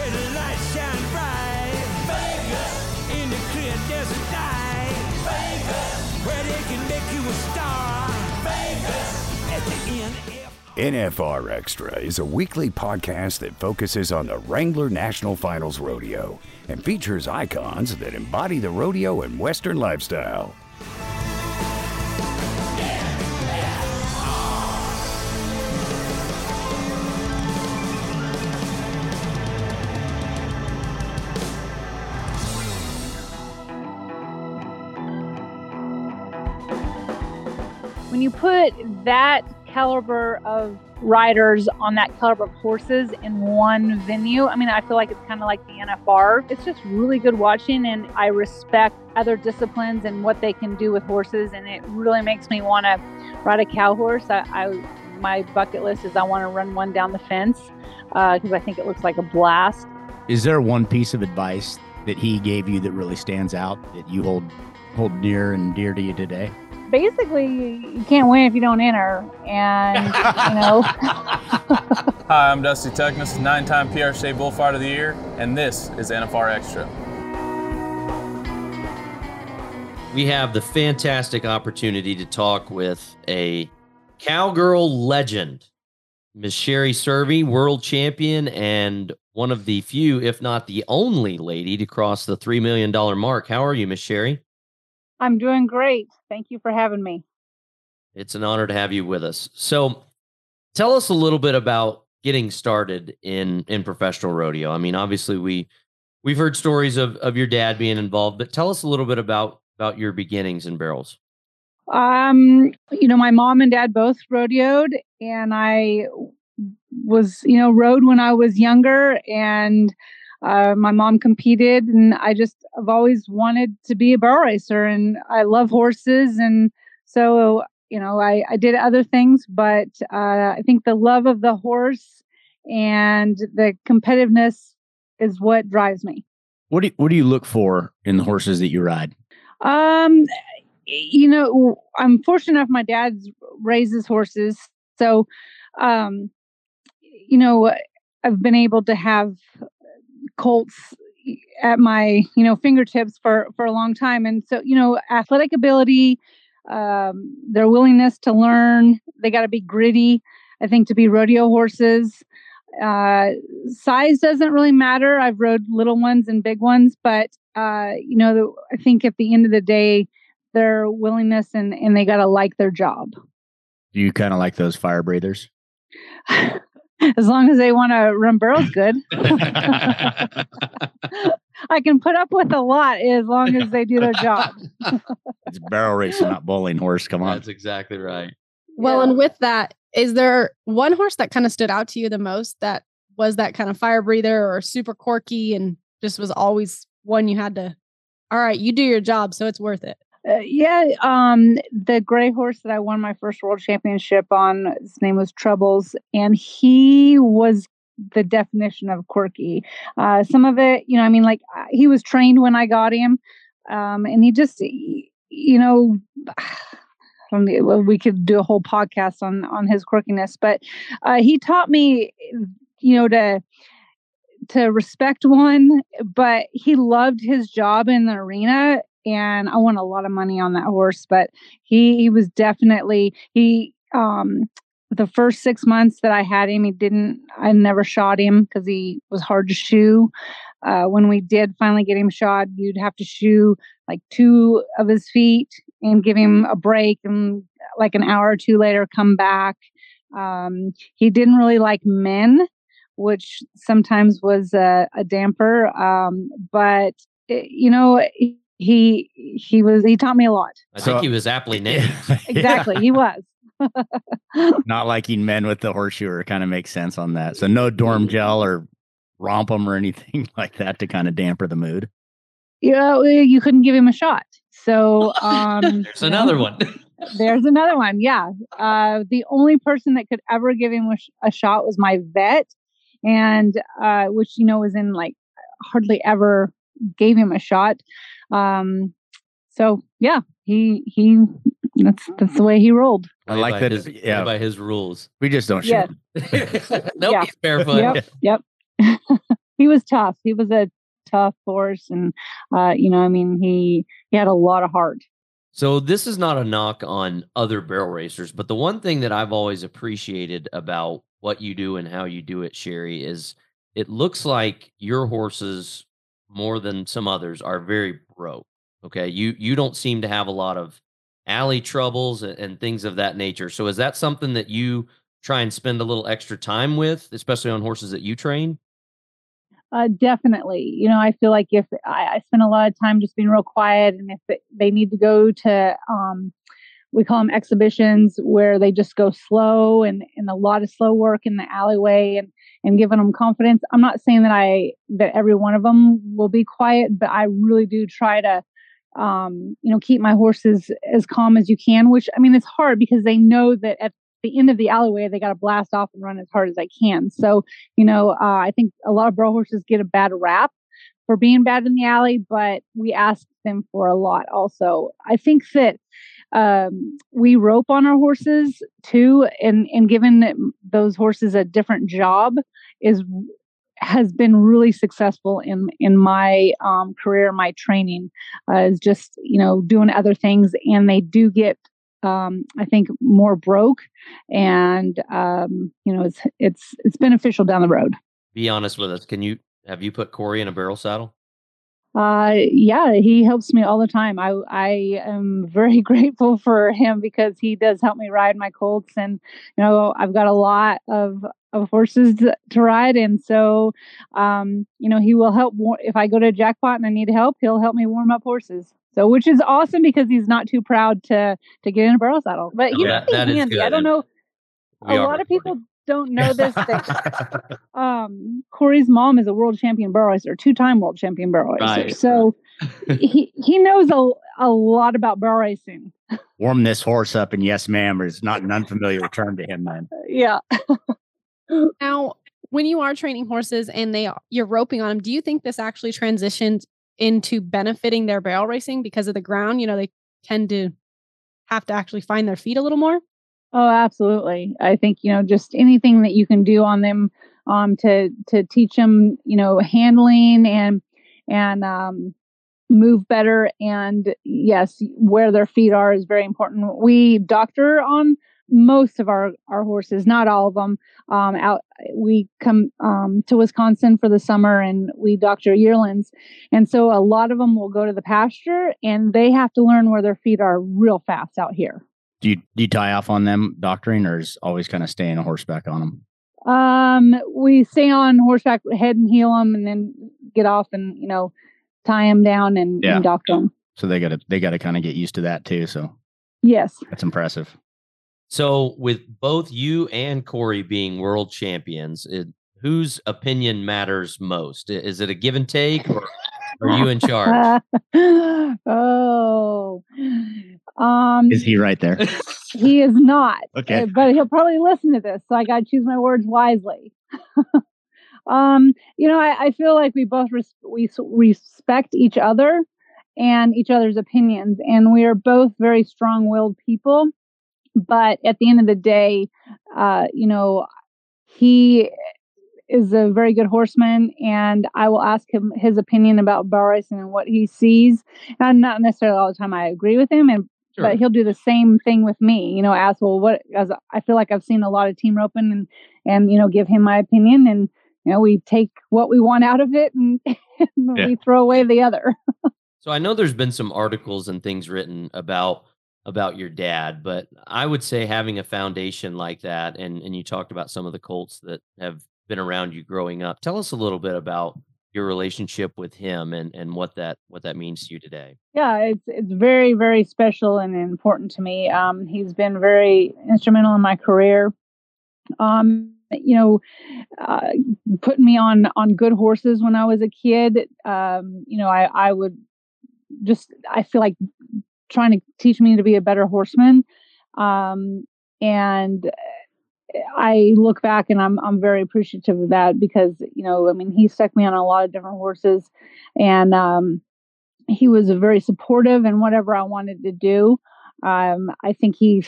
where the lights shine bright. Vegas, in the clear desert. Vegas, where they can make you a star. Vegas, at the end. NFR Extra is a weekly podcast that focuses on the Wrangler National Finals Rodeo and features icons that embody the rodeo and Western lifestyle. Put that caliber of riders on that caliber of horses in one venue. I mean, I feel like it's kind of like the NFR. It's just really good watching, and I respect other disciplines and what they can do with horses, and it really makes me want to ride a cow horse. I, I my bucket list is I want to run one down the fence because uh, I think it looks like a blast. Is there one piece of advice that he gave you that really stands out that you hold hold near and dear to you today? Basically you can't win if you don't enter. And you know. Hi i'm dusty tuckness nine-time prca bullfighter of the year and this is nfr extra. We have the fantastic opportunity to talk with a cowgirl legend miss sherry cervi world champion and one of the few if not the only lady to cross the $3 million mark. How are you miss sherry I'm doing great. Thank you for having me. It's an honor to have you with us. So, tell us a little bit about getting started in in professional rodeo. I mean, obviously we we've heard stories of of your dad being involved, but tell us a little bit about about your beginnings in barrels. Um, you know, my mom and dad both rodeoed and I was, you know, rode when I was younger and uh, my mom competed, and I just I've always wanted to be a barrel racer, and I love horses, and so you know I I did other things, but uh, I think the love of the horse and the competitiveness is what drives me. What do you, what do you look for in the horses that you ride? Um, you know, I'm fortunate enough. My dad raises horses, so um, you know, I've been able to have colts at my you know fingertips for for a long time. And so you know athletic ability um, their willingness to learn they got to be gritty i think to be rodeo horses. Uh, size doesn't really matter. I've rode little ones and big ones but uh, you know the, i think at the end of the day their willingness and and they got to like their job. Do you kind of like those fire breathers as long as they want to run barrels good. I can put up with a lot as long as they do their job. it's barrel racing, not bowling horse. Come on. That's exactly right. Well, yeah. and with that, is there one horse that kind of stood out to you the most that was that kind of fire breather or super quirky and just was always one you had to, all right, you do your job, so it's worth it? Uh, yeah, um, the gray horse that I won my first world championship on, his name was Troubles, and he was the definition of quirky. Uh, some of it, you know, I mean, like uh, he was trained when I got him, um, and he just, you know. we could do a whole podcast on on his quirkiness, but uh, he taught me, you know, to to respect one, but he loved his job in the arena and I won a lot of money on that horse. But he he was definitely he um the first six months that I had him, he didn't I never shot him because he was hard to shoe. Uh, when we did finally get him shod, you'd have to shoe like two of his feet and give him a break, and like an hour or two later, come back. Um, he didn't really like men, which sometimes was a, a damper. Um, but it, you know, he he was he taught me a lot. I think he was aptly named. exactly, he was. Not liking men with the horseshoe kind of makes sense on that. So no dorm mm. gel or Rompun or anything like that to kind of damper the mood. You know, you couldn't give him a shot. So um, there's another know, one. there's another one. Yeah. Uh, the only person that could ever give him a, sh- a shot was my vet, and uh, which you know was in like hardly ever gave him a shot. Um, so yeah, he he that's that's the way he rolled. I like that. His, yeah, by his rules. We just don't shoot. nope, yeah. barefoot. Yep. yep. he was tough. He was a tough horse, and uh, you know, I mean, he he had a lot of heart. So this is not a knock on other barrel racers, but the one thing that I've always appreciated about what you do and how you do it, Sherry, is it looks like your horses more than some others are very broke. Okay, you you don't seem to have a lot of alley troubles and, and things of that nature. So is that something that you try and spend a little extra time with, especially on horses that you train? Uh, definitely. You know, I feel like if I, I spend a lot of time just being real quiet, and if it, they need to go to, um, we call them exhibitions where they just go slow and, and a lot of slow work in the alleyway and, and giving them confidence. I'm not saying that I, that every one of them will be quiet, but I really do try to, um, you know, keep my horses as calm as you can, which I mean, it's hard because they know that at the end of the alleyway, they got to blast off and run as hard as I can. So, you know, uh, I think a lot of bro horses get a bad rap for being bad in the alley, but we ask them for a lot also. I think that um, we rope on our horses too, and, and given those horses a different job is has been really successful in in my um, career, my training uh, is just you know doing other things, and they do get um, I think more broke, and um, you know, it's it's it's beneficial down the road. Be honest with us. Can you have you put Corey in a barrel saddle? Uh, yeah, he helps me all the time. I I am very grateful for him because he does help me ride my colts, and you know, I've got a lot of of horses to ride, and so um, you know, he will help. If I go to a jackpot and I need help, he'll help me warm up horses. So, which is awesome because he's not too proud to to get in a barrel saddle. But he's that, that handy. I don't know. A lot of people don't know this. thing. um, Corey's mom is a world champion barrel racer, two time world champion barrel racer. Right. So he he knows a, a lot about barrel racing. Warm this horse up, and yes, ma'am, is not an unfamiliar term to him. Then, yeah. now, when you are training horses and they you're roping on them, do you think this actually transitions into benefiting their barrel racing because of the ground. You know, they tend to have to actually find their feet a little more. Oh, absolutely. I think, you know, just anything that you can do on them um, to to teach them, you know, handling and and um, move better. And yes, where their feet are is very important. We doctor on most of our our horses, not all of them. Um, out we come um, to Wisconsin for the summer and we doctor yearlings, and so a lot of them will go to the pasture and they have to learn where their feet are real fast out here. Do you do you tie off on them doctoring, or is always kind of staying a horseback on them? Um, we stay on horseback, head and heel them, and then get off and you know tie them down and, yeah. and doctor them. So they got to they got to kind of get used to that too. So yes, that's impressive. So, with both you and Corey being world champions, it, whose opinion matters most? Is it a give and take, or are you in charge? oh, um, is he right there? he is not. Okay, but he'll probably listen to this, so I got to choose my words wisely. um, you know, I, I, feel like we both res- we respect each other and each other's opinions, and we are both very strong-willed people but at the end of the day, uh, you know, he is a very good horseman, and I will ask him his opinion about barrel and what he sees. And not necessarily all the time I agree with him, and sure. but he'll do the same thing with me. You know, ask well, what? As I feel like I've seen a lot of team roping, and and you know, give him my opinion, and you know, we take what we want out of it, and, and yeah. we throw away the other. so I know there's been some articles and things written about about your dad, but I would say having a foundation like that, and and you talked about some of the Colts that have been around you growing up. Tell us a little bit about your relationship with him and and what that what that means to you today. Yeah, it's it's very very special and important to me. Um, he's been very instrumental in my career. Um, you know, uh, putting me on on good horses when I was a kid. Um, you know, I I would just I feel like trying to teach me to be a better horseman. Um, and I look back and I'm I'm very appreciative of that because you know I mean he stuck me on a lot of different horses, and um, he was very supportive in whatever I wanted to do. Um, I think he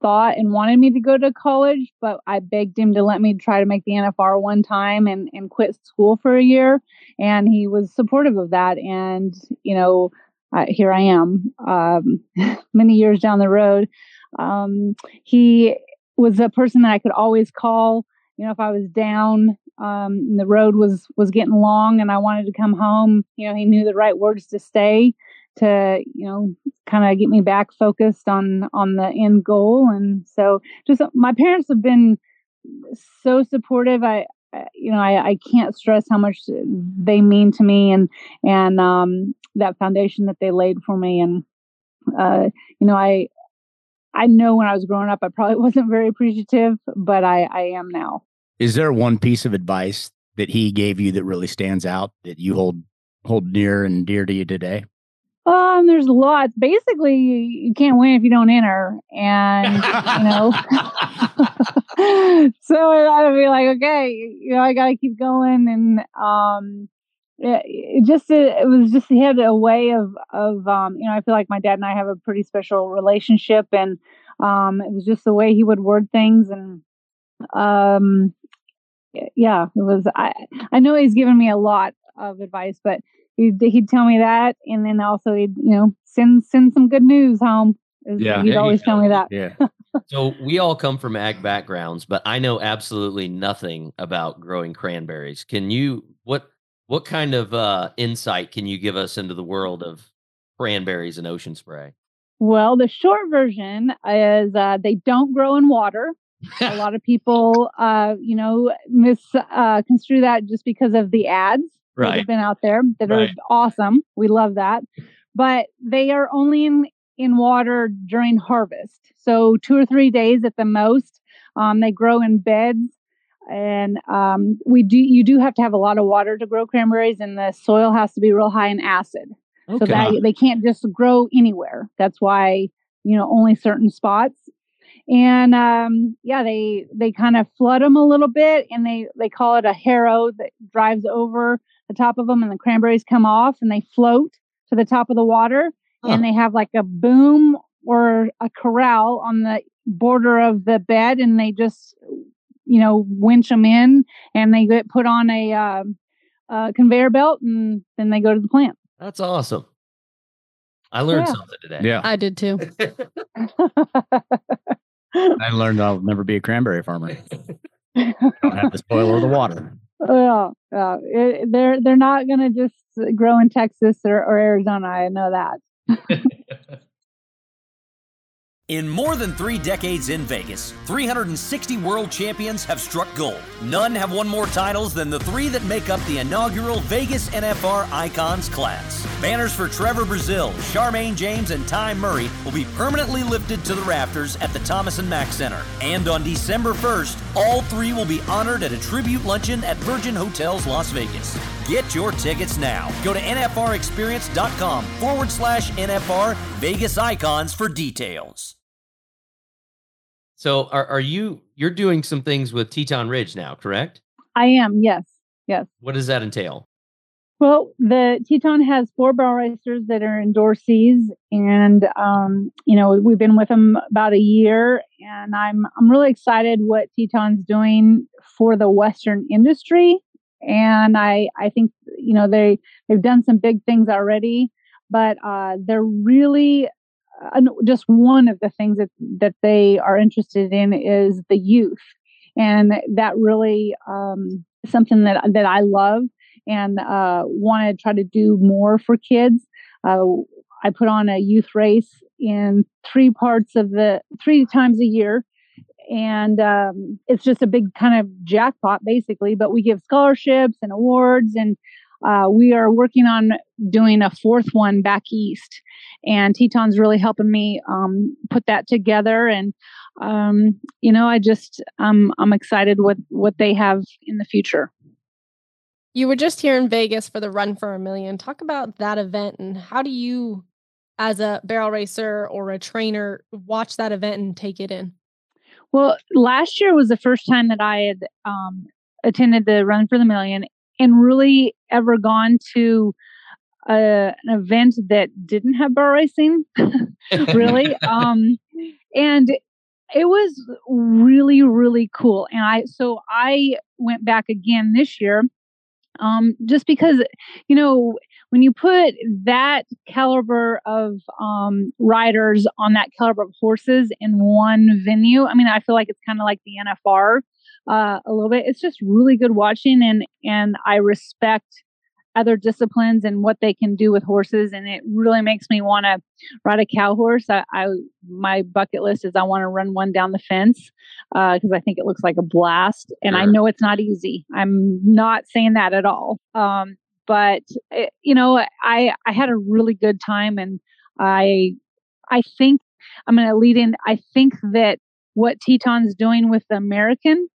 thought and wanted me to go to college, but I begged him to let me try to make the NFR one time and, and quit school for a year. And he was supportive of that. And, you know, uh, here I am um, many years down the road. Um, he was a person that I could always call, you know, if I was down um, the road was was getting long and I wanted to come home. You know, he knew the right words to say to you know kind of get me back focused on on the end goal. And so, just my parents have been so supportive. I you know I, I can't stress how much they mean to me and and um, that foundation that they laid for me. And uh, you know I I know when I was growing up, I probably wasn't very appreciative, but I, I am now. Is there one piece of advice that he gave you that really stands out that you hold hold near and dear to you today? Um, there's lots. Basically, you, you can't win if you don't enter, and you know. so I'd be like, okay, you know, I got to keep going, and um, it, it just it, it was just he had a way of of um, you know, I feel like my dad and I have a pretty special relationship, and um, it was just the way he would word things, and um, yeah, it was. I I know he's given me a lot of advice, but he'd he'd tell me that, and then also he'd you know send send some good news home. Yeah, he'd always tell me that. Yeah. so we all come from ag backgrounds, but I know absolutely nothing about growing cranberries. Can you what what kind of uh, insight can you give us into the world of cranberries and ocean spray? Well, the short version is uh, they don't grow in water a lot of people, uh, you know, misconstrue uh, that just because of the ads right. that have been out there that right. are awesome. We love that, but they are only in in water during harvest, so two or three days at the most. Um, they grow in beds, and um, we do. You do have to have a lot of water to grow cranberries, and the soil has to be real high in acid, okay. so that they can't just grow anywhere. That's why you know only certain spots and um, yeah, they they kind of flood them a little bit, and they they call it a harrow that drives over the top of them, and the cranberries come off, and they float to the top of the water, huh. and they have like a boom or a corral on the border of the bed, and they just you know winch them in, and they get put on a, uh, a conveyor belt, and then they go to the plant. That's awesome. I learned yeah. something today. Yeah, I did too. I learned I'll never be a cranberry farmer. I don't have the soil or the water. Yeah, yeah. It, they're they're not going to just grow in Texas or, or Arizona. I know that. In more than three decades in Vegas, 360 world champions have struck gold. None have won more titles than the three that make up the inaugural Vegas NFR Icons class. Banners for Trevor Brazile, Charmayne James, and Ty Murray will be permanently lifted to the rafters at the Thomas and Mack Center. And on December 1st, all three will be honored at a tribute luncheon at Virgin Hotels Las Vegas. Get your tickets now. Go to NFRExperience.com forward slash NFR Vegas Icons for details. So are, are you you're doing some things with Teton Ridge now, correct? I am, yes. Yes. What does that entail? Well, the Teton has four barrel racers that are endorsees, and um, you know we've been with them about a year, and I'm I'm really excited what Teton's doing for the Western industry, and I I think you know they they've done some big things already, but uh, they're really uh, just one of the things that that they are interested in is the youth, and that really um, something that that I love and uh, want to try to do more for kids. Uh, I put on a youth race in three parts of the three times a year. And um, it's just a big kind of jackpot, basically. But we give scholarships and awards, and uh, we are working on doing a fourth one back east, and Teton's really helping me um, put that together. And um, you know, I just um, I'm excited with what they have in the future. You were just here in Vegas for the Run for a Million. Talk about that event and how do you, as a barrel racer or a trainer, watch that event and take it in? Well, last year was the first time that I had um, attended the Run for the Million, and really ever gone to a, an event that didn't have bar racing, really. um, and it was really really cool and i so i went back again this year um just because you know when you put that caliber of um riders on that caliber of horses in one venue i mean i feel like it's kind of like the nfr uh a little bit. It's just really good watching and and i respect other disciplines and what they can do with horses and it really makes me want to ride a cow horse. I, I my bucket list is i want to run one down the fence because uh, i think it looks like a blast and sure. i know it's not easy. I'm not saying that at all. Um, but it, you know i i had a really good time and i i think i'm going to lead in i think that what teton's doing with the american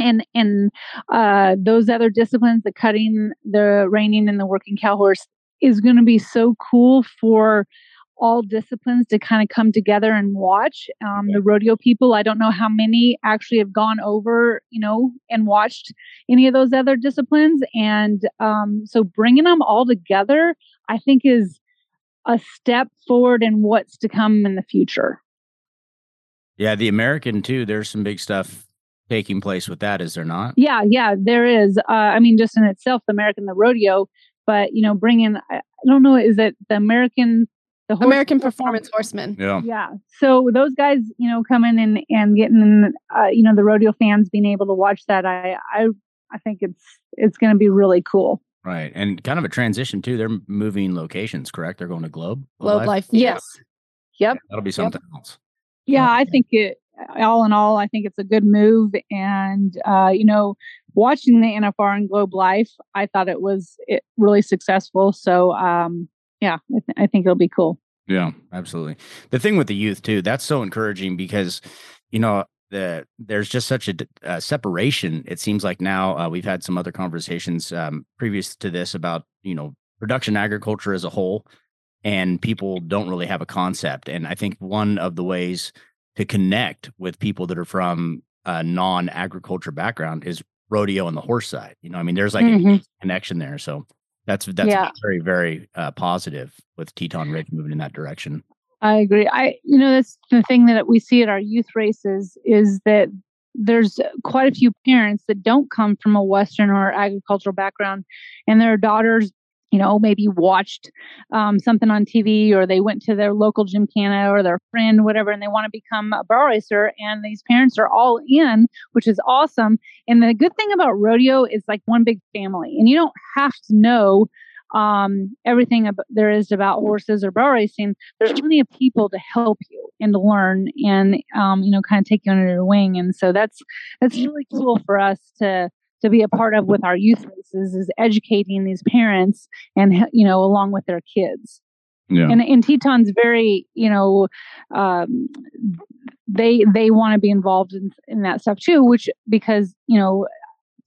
and and uh, those other disciplines, the cutting, the reining, and the working cow horse, is going to be so cool for all disciplines to kind of come together and watch. Um, the rodeo people, I don't know how many actually have gone over, you know, and watched any of those other disciplines, and um, so bringing them all together, I think, is a step forward in what's to come in the future. Yeah, the American too. There's some big stuff taking place with that, is there not? Yeah, yeah, there is. Uh, I mean, just in itself, the American, the rodeo, but you know, bringing, I don't know, is it the American, the horse American Performance Horsemen? Yeah, yeah. So those guys, you know, coming and and getting, uh, you know, the rodeo fans being able to watch that, I I I think it's it's going to be really cool. Right, and kind of a transition too. They're moving locations, correct? They're going to Globe. Globe Life. Life. Yes. Yep. That'll be something yep. else. Yeah, I think it all in all, I think it's a good move. And, uh, you know, watching the NFR and Globe Life, I thought it was it really successful. So, um, yeah, I, th- I think it'll be cool. Yeah, absolutely. The thing with the youth too, that's so encouraging because, you know, the there's just such a uh, separation. It seems like now uh, we've had some other conversations um, previous to this about you know production agriculture as a whole, and people don't really have a concept. And I think one of the ways to connect with people that are from a non-agriculture background is rodeo on the horse side. You know, I mean, there's like mm-hmm. a connection there. So that's that's yeah. very very uh, positive with Teton Ridge moving in that direction. I agree. I you know that's the thing that we see at our youth races is that there's quite a few parents that don't come from a western or agricultural background and their daughters you know, maybe watched um, something on TV or they went to their local gymkhana or their friend, whatever, and they want to become a barrel racer. And these parents are all in, which is awesome. And the good thing about rodeo is like one big family, and you don't have to know um, everything ab- there is about horses or barrel racing. There's plenty of people to help you and to learn and um, you know kind of take you under your wing. And so that's that's really cool for us to to be a part of with our youth races is educating these parents and you know along with their kids. Yeah. and, and teton's very you know um, they they want to be involved in, in that stuff too which because you know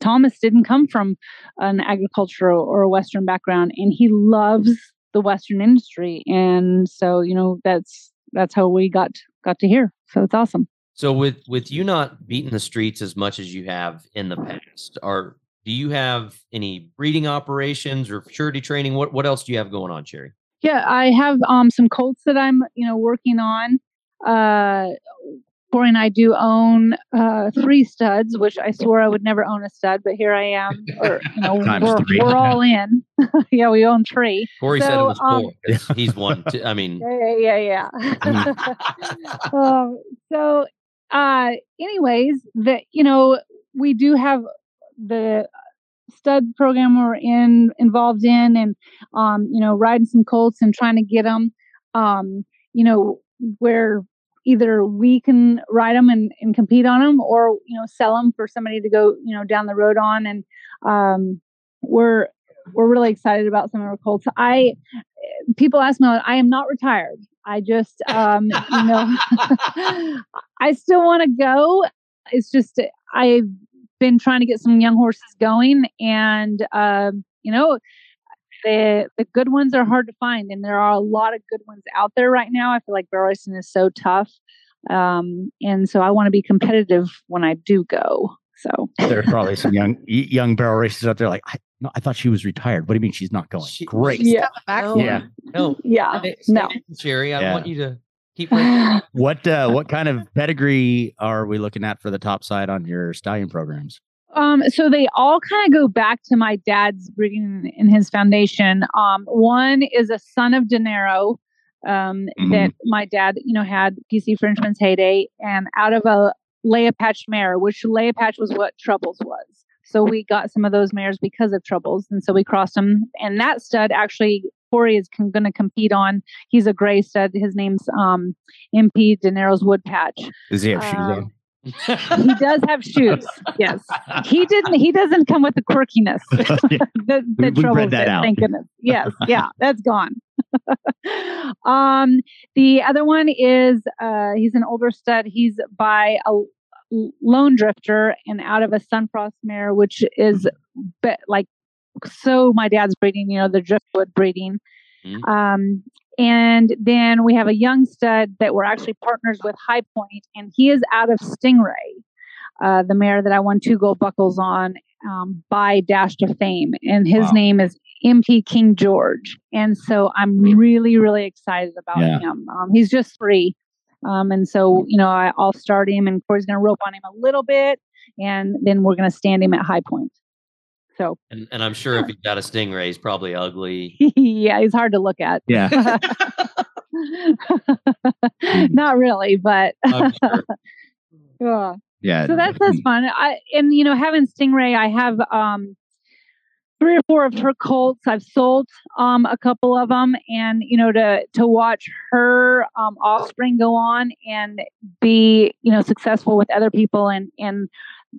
thomas didn't come from an agricultural or a western background and he loves the western industry. And so you know that's that's how we got got to here. So it's awesome so with with you not beating the streets as much as you have in the past, are do you have any breeding operations or futurity training? What what else do you have going on, Sherry? Yeah, I have um some colts that I'm you know working on. Uh, Corey and I do own uh, three studs, which I swore I would never own a stud, but here I am. Or you know, we're, we're, all in. yeah, we own three. Corey so, said it was um, four. He's one. Two, I mean, yeah, yeah, yeah. um, so uh, anyways, that you know, we do have the stud program we're in involved in, and um, you know, riding some colts and trying to get them, um, you know, where either we can ride them and, and compete on them, or you know, sell them for somebody to go, you know, down the road on, and um, we're we're really excited about some of our colts. I people ask me, I am not retired. I just, um, you know, I still want to go. It's just I've been trying to get some young horses going, and um, you know, the the good ones are hard to find, and there are a lot of good ones out there right now. I feel like barrel racing is so tough, um, and so I want to be competitive when I do go. So there's probably some young young barrel racers out there like I, no, I thought she was retired. What do you mean she's not going? She, Great. Yeah. No, yeah. No. Yeah. no. Jerry, I yeah. want you to Keep. What uh, what kind of pedigree are we looking at for the top side on your stallion programs? Um, so they all kind of go back to my dad's breeding in his foundation. Um, one is a son of Dinero um, Mhm. that my dad, you know, had PC Frenchman's Hayday, and out of a Leia Patch mare, which Leia Patch was what Troubles was. So we got some of those mares because of Troubles, and so we crossed them. And that stud actually, Corey is con- going to compete on. He's a gray stud. His name's um, MP Dinero's Wood Patch. Does he have shoes Um, on? He does have shoes. Yes, he didn't. He doesn't come with the quirkiness. The the we trouble that out. Thank goodness. Yes, yeah, that's gone. um, the other one is uh, he's an older stud. He's by a lone drifter and out of a sunfrost mare, which is be- like so. My dad's breeding, you know, the driftwood breeding. Mhm. Um, and then we have a young stud that we're actually partners with High Point, and he is out of Stingray, uh, the mare that I won two gold buckles on um, by Dash to Fame. And his Wow. name is MP King George. And so I'm really, really excited about Yeah. him. Um, he's just three. Um, and so, you know, I, I'll start him, and Corey's going to rope on him a little bit, and then we're going to stand him at High Point. So, and, and I'm sure if he's got a stingray, he's probably ugly. yeah, he's hard to look at. Yeah. Not really, but sure. yeah. Yeah. so that's that's fun. I and you know having Stingray, I have um three or four of her colts. I've sold um a couple of them, and you know to to watch her um offspring go on and be you know successful with other people and and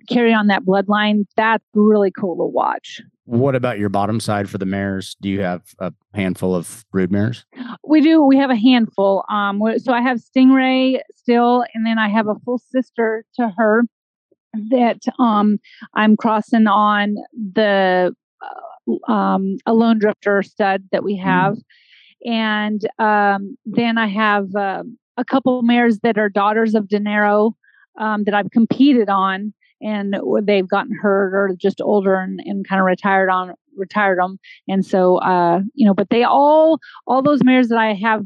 carry on that bloodline. That's really cool to watch. What about your bottom side for the mares? Do you have a handful of brood mares? We do. We have a handful. Um, so I have Stingray still, and then I have a full sister to her that um I'm crossing on the um a lone drifter stud that we have, and um then I have um a couple mares that are daughters of Dinero um, that I've competed on, and they've gotten hurt or just older and, and kind of retired on retired them, and so uh you know, but they all all those mares that I have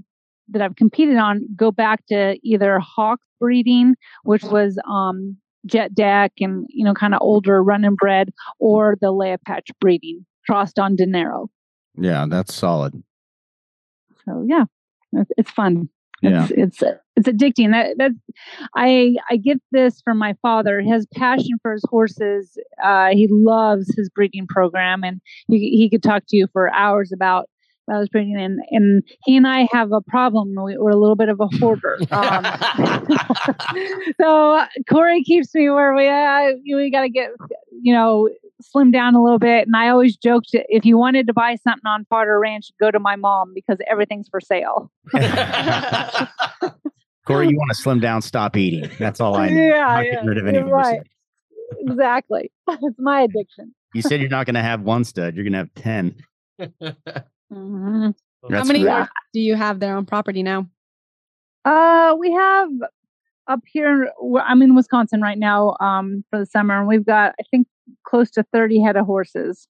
that I've competed on go back to either hawk breeding, which was um, jet deck and you know kind of older run and bred, or the Leia patch breeding crossed on Dinero. Yeah, that's solid. So yeah, it's, it's fun. Yeah. It's, it's it's addicting. That that I I get this from my father. His passion for his horses. Uh, he loves his breeding program, and he he could talk to you for hours about about his breeding. And and he and I have a problem. We, we're a little bit of a hoarder. Um, so Corey keeps me where we uh, we got to get you know slim down a little bit. And I always joked if you wanted to buy something on Potter Ranch, go to my mom because everything's for sale. Corey, you want to slim down, stop eating. That's all I know. Yeah, I'm not yeah, getting rid of any of you're your right. Exactly. it's my addiction. You said you're not going to have one stud. You're going to have 10. Mhm. How many great. do you have there on property now? Uh, we have up here. I'm in Wisconsin right now um, for the summer, and we've got I think close to 30 head of horses,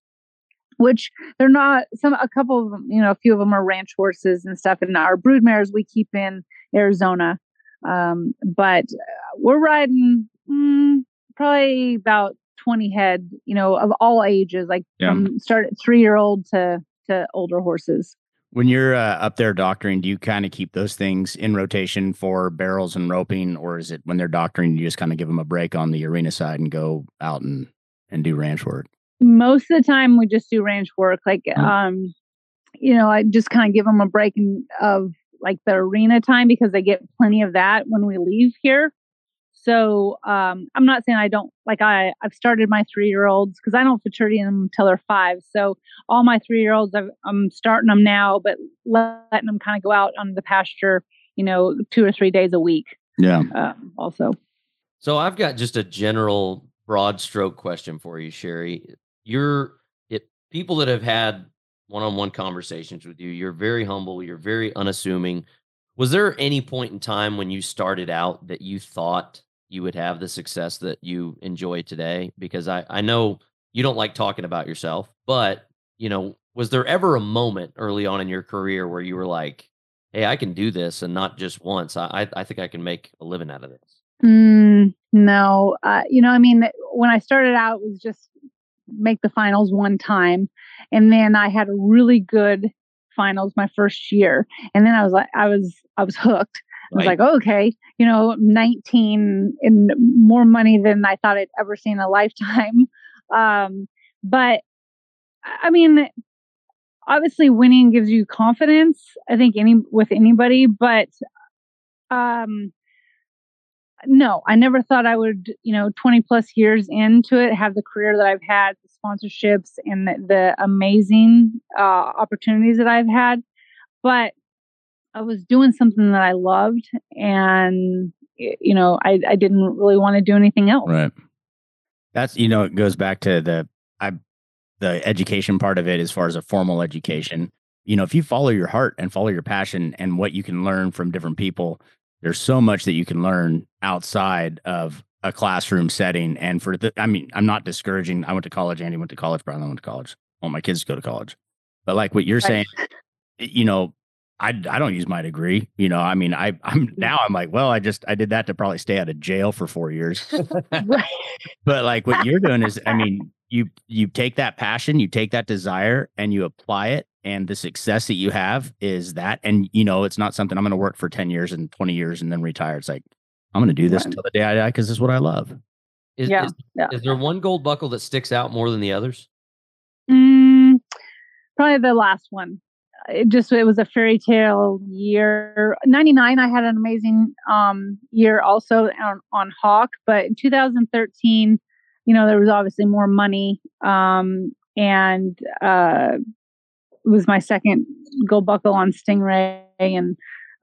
which they're not. Some a couple of them, you know, a few of them are ranch horses and stuff, and our brood mares we keep in Arizona. Um, but uh, we're riding mm, probably about 20 head, you know, of all ages, like Yeah. from start three year old to to older horses. When you're uh, up there doctoring, do you kind of keep those things in rotation for barrels and roping, or is it when they're doctoring, you just kind of give them a break on the arena side and go out and, and do ranch work? most of the time we just do ranch work like Mm. um you know i just kind of give them a break in, of like the arena time because they get plenty of that when we leave here so um i'm not saying i don't like i i've started my three year olds because i don't futurity them until they're five so all my three year olds i'm starting them now but letting them kind of go out on the pasture you know two or three days a week Yeah. um, also So I've got just a general broad stroke question for you, Sherry. You're it people that have had one-on-one conversations with you, you're very humble, you're very unassuming. Was there any point in time when you started out that you thought you would have the success that you enjoy today? Because I, I know you don't like talking about yourself, but you know, was there ever a moment early on in your career where you were like, hey, I can do this and not just once. I, I think I can make a living out of this. Mm, no, uh, you know, I mean, when I started out, it was just make the finals one time, and then I had a really good finals my first year, and then I was like, I was, I was hooked. I was Right. like, oh, okay, you know, 19 and more money than I thought I'd ever seen in a lifetime. Um, but I mean, obviously winning gives you confidence. I think any with anybody, but um, no, I never thought I would, you know, 20 plus years into it, have the career that I've had, the sponsorships and the, the amazing uh, opportunities that I've had. But I was doing something that I loved, and you know, I, I didn't really want to do anything else. Right. That's you know, it goes back to the I the education part of it as far as a formal education. You know, if you follow your heart and follow your passion and what you can learn from different people, there's so much that you can learn outside of a classroom setting. And for the I mean, I'm not discouraging. I went to college, Andy went to college, Brian went to college. All my kids go to college. But like what you're saying, you know, I, I don't use my degree. You know, I mean, I I'm now I'm like, well, I just I did that to probably stay out of jail for four years. Right. but like what you're doing is, I mean, you you take that passion, you take that desire, and you apply it, and the success that you have is that. And you know, it's not something I'm going to work for ten years and twenty years and then retire. It's like I'm going to do this Right. until the day I die because this is what I love. Is, Yeah, is, yeah. is there one gold buckle that sticks out more than the others? Mm, probably the last one. It just it was a fairy tale year. Ninety nine, I had an amazing um, year also on, on Hawk, but in 2013, you know, there was obviously more money, um, and uh, it was my second gold buckle on Stingray, and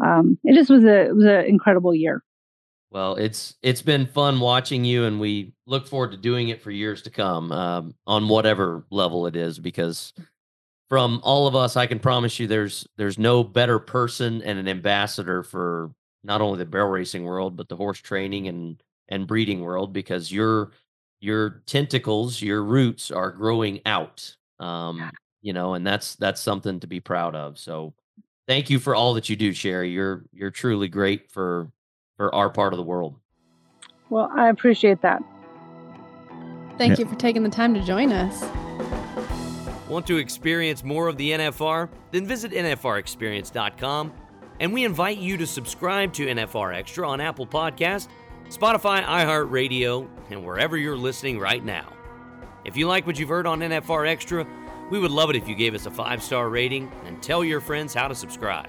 um, it just was a it was an incredible year. Well, it's it's been fun watching you, and we look forward to doing it for years to come um, on whatever level it is. Because from all of us, I can promise you, there's there's no better person and an ambassador for not only the barrel racing world, but the horse training and and breeding world. Because your your tentacles, your roots are growing out. Um, you know, and that's that's something to be proud of. So, thank you for all that you do, Sherry. You're you're truly great for for our part of the world. Well, I appreciate that. Thank you for taking the time to join us. Want to experience more of the NFR? Then visit NFRExperience.com and we invite you to subscribe to NFR Extra on Apple Podcast, Spotify, iHeartRadio, and wherever you're listening right now. If you like what you've heard on NFR Extra, we would love it if you gave us a five star rating and tell your friends how to subscribe.